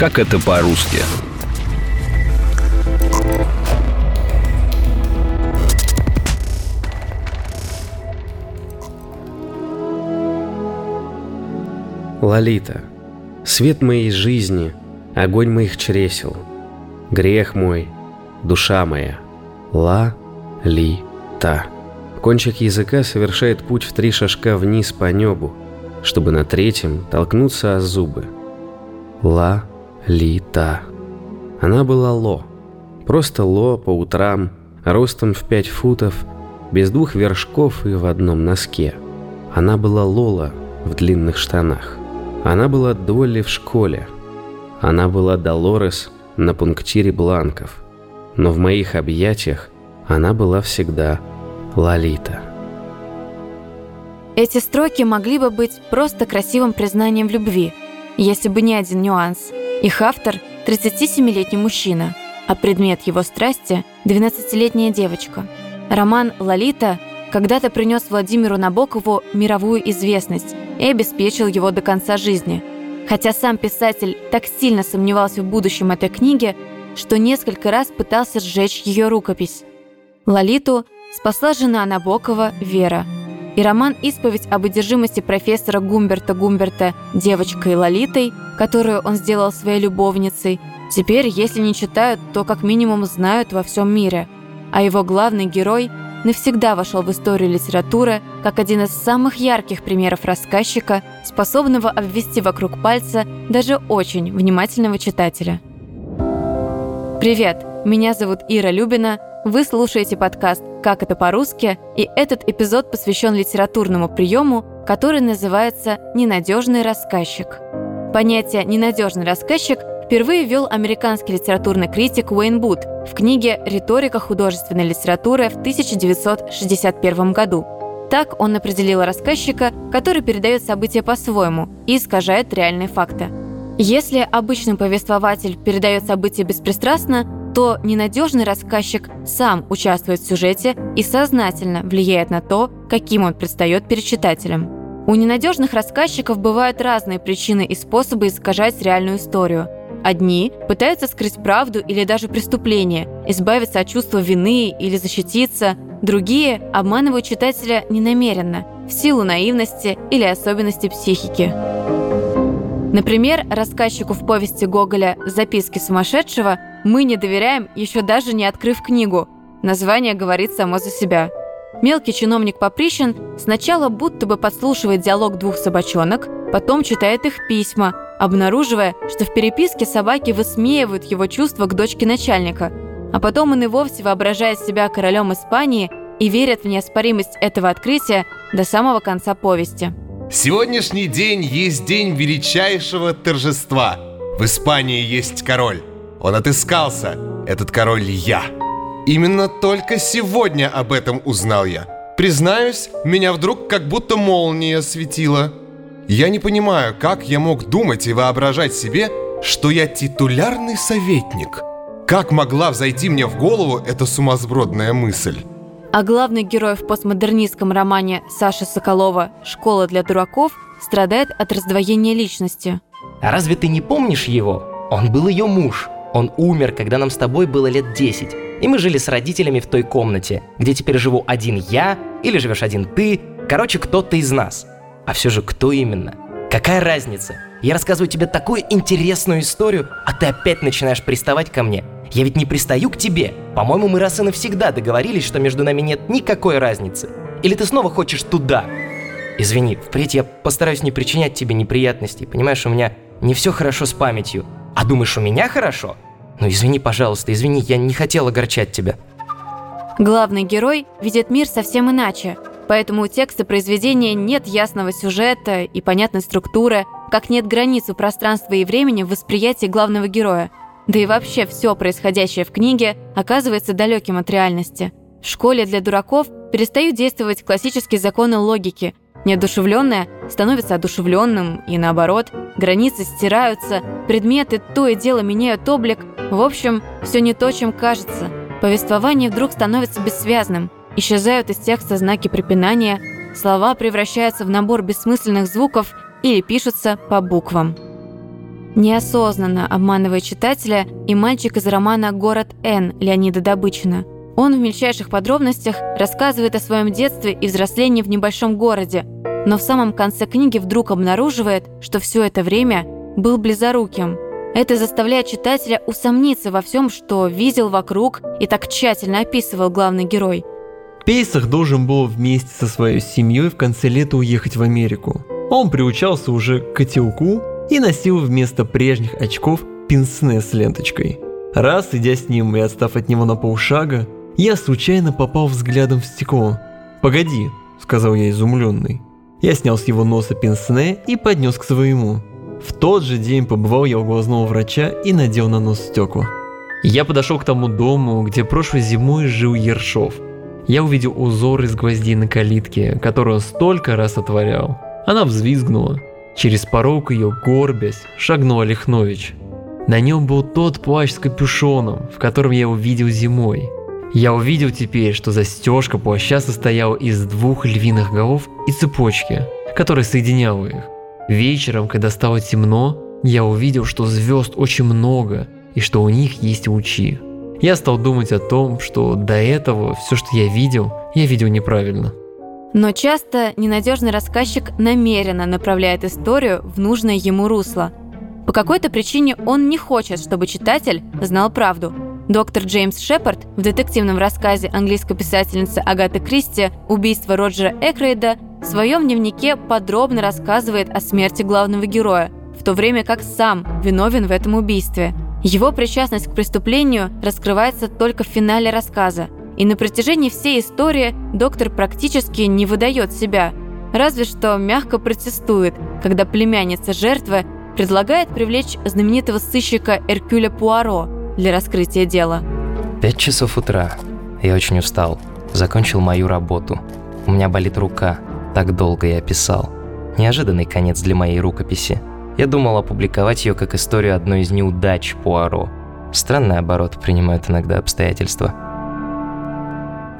Как это по-русски? Лолита, свет моей жизни, огонь моих чресел, грех мой, душа моя, ла-ли-та. Кончик языка совершает путь в три шажка вниз по небу, чтобы на третьем толкнуться о зубы. Ла-ли-та. Она была ло. Просто ло по утрам, ростом в пять футов, без двух вершков и в одном носке. Она была Лола в длинных штанах. Она была Долли в школе. Она была Долорес на пунктире бланков. Но в моих объятиях она была всегда Лолита. Эти строки могли бы быть просто красивым признанием в любви, если бы не один нюанс. Их автор – 37-летний мужчина, а предмет его страсти – 12-летняя девочка. Роман «Лолита» когда-то принес Владимиру Набокову мировую известность и обеспечил его до конца жизни. Хотя сам писатель так сильно сомневался в будущем этой книги, что несколько раз пытался сжечь ее рукопись. Лолиту спасла жена Набокова Вера. И роман «Исповедь об одержимости профессора Гумберта Гумберта девочкой Лолитой», которую он сделал своей любовницей, теперь, если не читают, то как минимум знают во всем мире. А его главный герой – навсегда вошел в историю литературы как один из самых ярких примеров рассказчика, способного обвести вокруг пальца даже очень внимательного читателя. Привет, меня зовут Ира Любина, вы слушаете подкаст «Как это по-русски», и этот эпизод посвящен литературному приему, который называется «ненадежный рассказчик». Понятие «ненадежный рассказчик» впервые ввел американский литературный критик Уэйн Бут в книге «Риторика художественной литературы» в 1961 году. Так он определил рассказчика, который передает события по-своему и искажает реальные факты. Если обычный повествователь передает события беспристрастно, то ненадежный рассказчик сам участвует в сюжете и сознательно влияет на то, каким он предстает перед читателем. У ненадежных рассказчиков бывают разные причины и способы искажать реальную историю – Одни пытаются скрыть правду или даже преступление, избавиться от чувства вины или защититься. Другие обманывают читателя ненамеренно, в силу наивности или особенностей психики. Например, рассказчику в повести Гоголя «Записки сумасшедшего» мы не доверяем, еще даже не открыв книгу. Название говорит само за себя. Мелкий чиновник Поприщин сначала будто бы подслушивает диалог двух собачонок, потом читает их письма, обнаруживая, что в переписке собаки высмеивают его чувства к дочке начальника, а потом он и вовсе воображает себя королем Испании и верит в неоспоримость этого открытия до самого конца повести. Сегодняшний день есть день величайшего торжества. В Испании есть король. Он отыскался. Этот король я. Именно только сегодня об этом узнал я. Признаюсь, меня вдруг как будто молния светила. Я не понимаю, как я мог думать и воображать себе, что я титулярный советник. Как могла взойти мне в голову эта сумасбродная мысль? А главный герой в постмодернистском романе Саши Соколова «Школа для дураков» страдает от раздвоения личности. А разве ты не помнишь его? Он был ее муж. Он умер, когда нам с тобой было лет 10. И мы жили с родителями в той комнате, где теперь живу один я, или живешь один ты, короче, кто-то из нас. А все же кто именно? Какая разница? Я рассказываю тебе такую интересную историю, а ты опять начинаешь приставать ко мне. Я ведь не пристаю к тебе. По-моему, мы раз и навсегда договорились, что между нами нет никакой разницы. Или ты снова хочешь туда? Извини, впредь я постараюсь не причинять тебе неприятностей. Понимаешь, у меня не все хорошо с памятью. А думаешь, у меня хорошо? Ну извини, пожалуйста, извини, я не хотел огорчать тебя. Главный герой видит мир совсем иначе, Поэтому у текста произведения нет ясного сюжета и понятной структуры, как нет границ у пространства и времени в восприятии главного героя. Да и вообще все происходящее в книге оказывается далеким от реальности. В школе для дураков перестают действовать классические законы логики. Неодушевленное становится одушевленным, и наоборот, границы стираются, предметы то и дело меняют облик. В общем, все не то, чем кажется. Повествование вдруг становится бессвязным – Исчезают из текста знаки препинания, слова превращаются в набор бессмысленных звуков или пишутся по буквам. Неосознанно обманывает читателя и мальчик из романа «Город Н» Леонида Добычина. Он в мельчайших подробностях рассказывает о своем детстве и взрослении в небольшом городе, но в самом конце книги вдруг обнаруживает, что все это время был близоруким. Это заставляет читателя усомниться во всем, что видел вокруг и так тщательно описывал главный герой. Пейсах должен был вместе со своей семьей в конце лета уехать в Америку. Он приучался уже к котелку и носил вместо прежних очков пинсне с ленточкой. Раз, идя с ним и отстав от него на полшага, я случайно попал взглядом в стекло. «Погоди», — сказал я изумленный. Я снял с его носа пенсне и поднес к своему. В тот же день побывал я у глазного врача и надел на нос стекла. Я подошел к тому дому, где прошлой зимой жил Ершов. Я увидел узор из гвоздей на калитке, которую он столько раз отворял. Она взвизгнула. Через порог ее, горбясь, шагнул Олехнович. На нем был тот плащ с капюшоном, в котором я его видел зимой. Я увидел теперь, что застежка плаща состояла из двух львиных голов и цепочки, которая соединяла их. Вечером, когда стало темно, я увидел, что звезд очень много и что у них есть лучи. Я стал думать о том, что до этого все, что я видел, я видел неправильно. Но часто ненадежный рассказчик намеренно направляет историю в нужное ему русло. По какой-то причине он не хочет, чтобы читатель знал правду – Доктор Джеймс Шепард в детективном рассказе английской писательницы Агаты Кристи «Убийство Роджера Экрейда» в своем дневнике подробно рассказывает о смерти главного героя, в то время как сам виновен в этом убийстве. Его причастность к преступлению раскрывается только в финале рассказа, и на протяжении всей истории доктор практически не выдает себя, разве что мягко протестует, когда племянница жертвы предлагает привлечь знаменитого сыщика Эркюля Пуаро – для раскрытия дела. Пять часов утра. Я очень устал. Закончил мою работу. У меня болит рука. Так долго я писал. Неожиданный конец для моей рукописи. Я думал опубликовать ее как историю одной из неудач Пуаро. Странный оборот принимают иногда обстоятельства.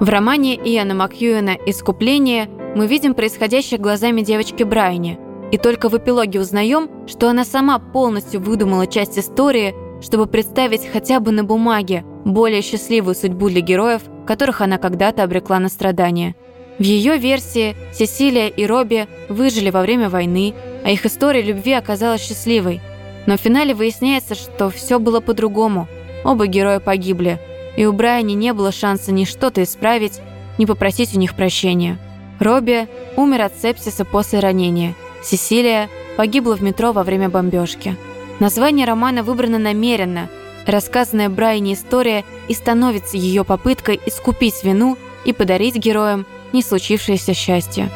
В романе Иоанна Макьюэна «Искупление» мы видим происходящее глазами девочки Брайни. И только в эпилоге узнаем, что она сама полностью выдумала часть истории, чтобы представить хотя бы на бумаге более счастливую судьбу для героев, которых она когда-то обрекла на страдания. В ее версии Сесилия и Робби выжили во время войны, а их история любви оказалась счастливой. Но в финале выясняется, что все было по-другому. Оба героя погибли, и у Брайани не было шанса ни что-то исправить, ни попросить у них прощения. Робби умер от сепсиса после ранения. Сесилия погибла в метро во время бомбежки. Название романа выбрано намеренно. Рассказанная Брайне история и становится ее попыткой искупить вину и подарить героям не случившееся счастье.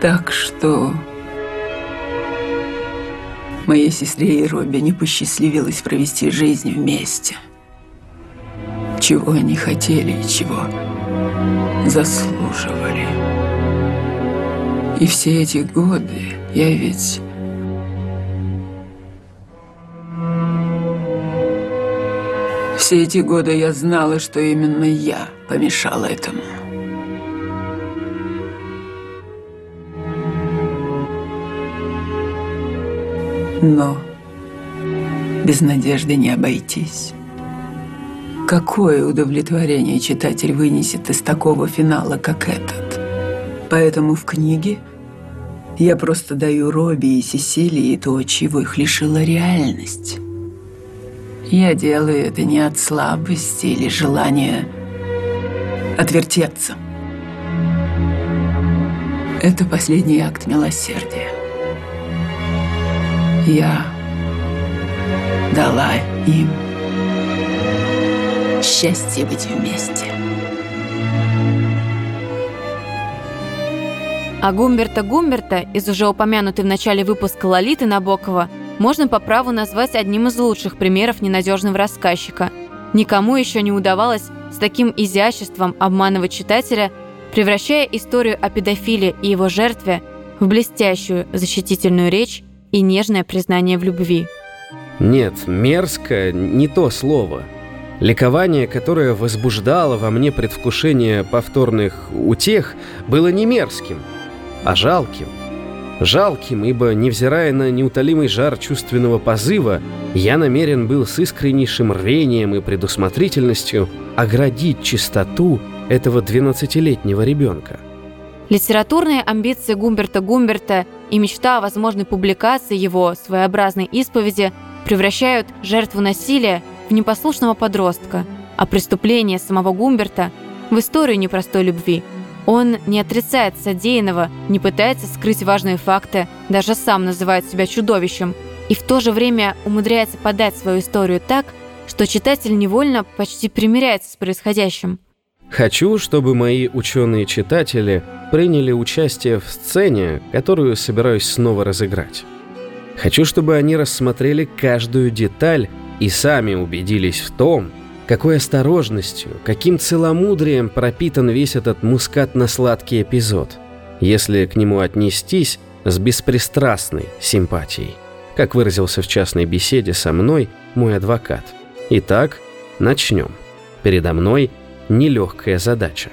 Так что моей сестре и Робби не посчастливилось провести жизнь вместе. Чего они хотели и чего заслуживали. И все эти годы я ведь Все эти годы я знала, что именно я помешала этому. Но без надежды не обойтись. Какое удовлетворение читатель вынесет из такого финала, как этот? Поэтому в книге я просто даю Робби и Сесилии то, чего их лишила реальность. Я делаю это не от слабости или желания отвертеться. Это последний акт милосердия. Я дала им счастье быть вместе. А Гумберта Гумберта из уже упомянутой в начале выпуска Лолиты Набокова – можно по праву назвать одним из лучших примеров ненадежного рассказчика. Никому еще не удавалось с таким изяществом обманывать читателя, превращая историю о педофиле и его жертве в блестящую защитительную речь и нежное признание в любви. Нет, мерзко – не то слово. Ликование, которое возбуждало во мне предвкушение повторных утех, было не мерзким, а жалким – Жалким, ибо, невзирая на неутолимый жар чувственного позыва, я намерен был с искреннейшим рвением и предусмотрительностью оградить чистоту этого 12-летнего ребенка. Литературные амбиции Гумберта Гумберта и мечта о возможной публикации его своеобразной исповеди превращают жертву насилия в непослушного подростка, а преступление самого Гумберта в историю непростой любви. Он не отрицает содеянного, не пытается скрыть важные факты, даже сам называет себя чудовищем, и в то же время умудряется подать свою историю так, что читатель невольно почти примиряется с происходящим. Хочу, чтобы мои ученые-читатели приняли участие в сцене, которую собираюсь снова разыграть. Хочу, чтобы они рассмотрели каждую деталь и сами убедились в том, какой осторожностью, каким целомудрием пропитан весь этот мускатно-сладкий эпизод, если к нему отнестись с беспристрастной симпатией, как выразился в частной беседе со мной мой адвокат. Итак, начнем. Передо мной нелегкая задача.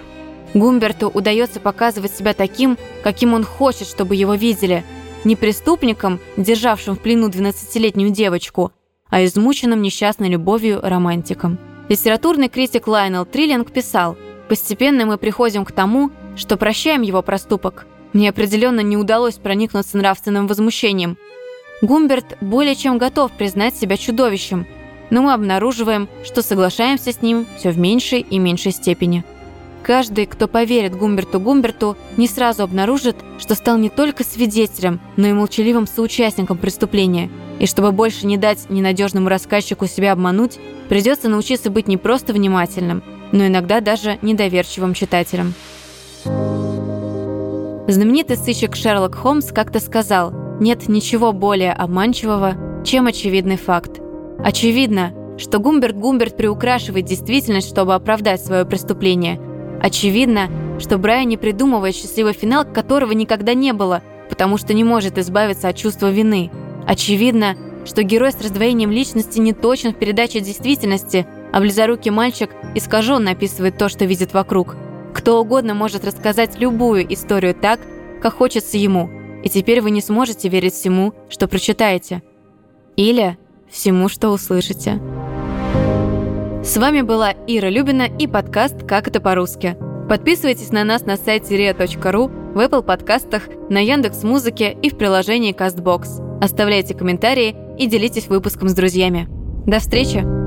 Гумберту удается показывать себя таким, каким он хочет, чтобы его видели. Не преступником, державшим в плену 12-летнюю девочку, а измученным несчастной любовью романтиком. Литературный критик Лайнел Триллинг писал, «Постепенно мы приходим к тому, что прощаем его проступок. Мне определенно не удалось проникнуться нравственным возмущением. Гумберт более чем готов признать себя чудовищем, но мы обнаруживаем, что соглашаемся с ним все в меньшей и меньшей степени. Каждый, кто поверит Гумберту Гумберту, не сразу обнаружит, что стал не только свидетелем, но и молчаливым соучастником преступления. И чтобы больше не дать ненадежному рассказчику себя обмануть, придется научиться быть не просто внимательным, но иногда даже недоверчивым читателем. Знаменитый сыщик Шерлок Холмс как-то сказал, нет ничего более обманчивого, чем очевидный факт. Очевидно, что Гумберт Гумберт приукрашивает действительность, чтобы оправдать свое преступление – Очевидно, что Брайан не придумывает счастливый финал, которого никогда не было, потому что не может избавиться от чувства вины. Очевидно, что герой с раздвоением личности не точен в передаче действительности, а близорукий мальчик искаженно описывает то, что видит вокруг. Кто угодно может рассказать любую историю так, как хочется ему, и теперь вы не сможете верить всему, что прочитаете. Или всему, что услышите. С вами была Ира Любина и подкаст «Как это по-русски». Подписывайтесь на нас на сайте ria.ru, в Apple подкастах, на Яндекс Музыке и в приложении CastBox. Оставляйте комментарии и делитесь выпуском с друзьями. До встречи!